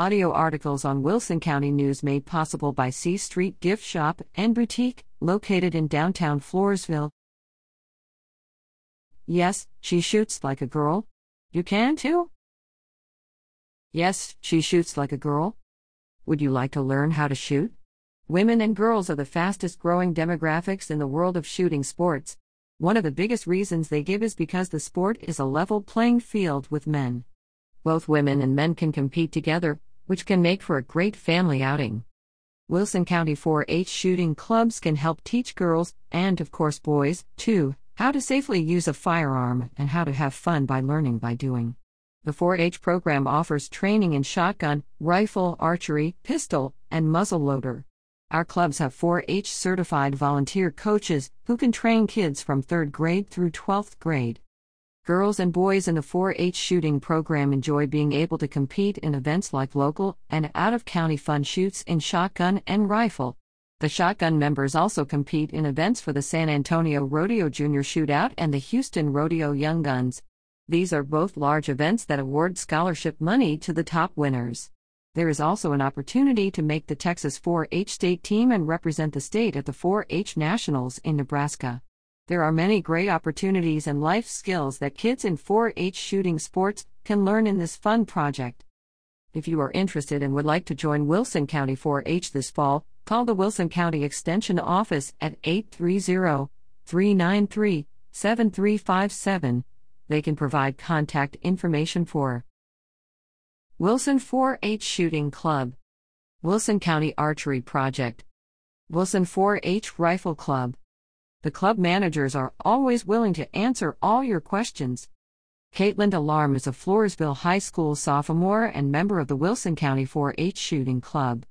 audio articles on Wilson County News made possible by C Street Gift Shop and Boutique, located in downtown Floresville. Yes, she shoots like a girl. You can too? Yes, she shoots like a girl. Would you like to learn how to shoot? Women and girls are the fastest growing demographics in the world of shooting sports. One of the biggest reasons they give is because the sport is a level playing field with men. Both women and men can compete together, which can make for a great family outing. Wilson County 4 H shooting clubs can help teach girls, and of course boys, too, how to safely use a firearm and how to have fun by learning by doing. The 4 H program offers training in shotgun, rifle, archery, pistol, and muzzleloader. Our clubs have 4 H certified volunteer coaches who can train kids from 3rd grade through 12th grade. Girls and boys in the 4 H shooting program enjoy being able to compete in events like local and out of county fun shoots in shotgun and rifle. The shotgun members also compete in events for the San Antonio Rodeo Junior Shootout and the Houston Rodeo Young Guns. These are both large events that award scholarship money to the top winners. There is also an opportunity to make the Texas 4 H state team and represent the state at the 4 H Nationals in Nebraska. There are many great opportunities and life skills that kids in 4 H shooting sports can learn in this fun project. If you are interested and would like to join Wilson County 4 H this fall, call the Wilson County Extension Office at 830 393 7357 they can provide contact information for Wilson 4 H Shooting Club, Wilson County Archery Project, Wilson 4 H Rifle Club. The club managers are always willing to answer all your questions. Caitlin Alarm is a Floresville High School sophomore and member of the Wilson County 4 H Shooting Club.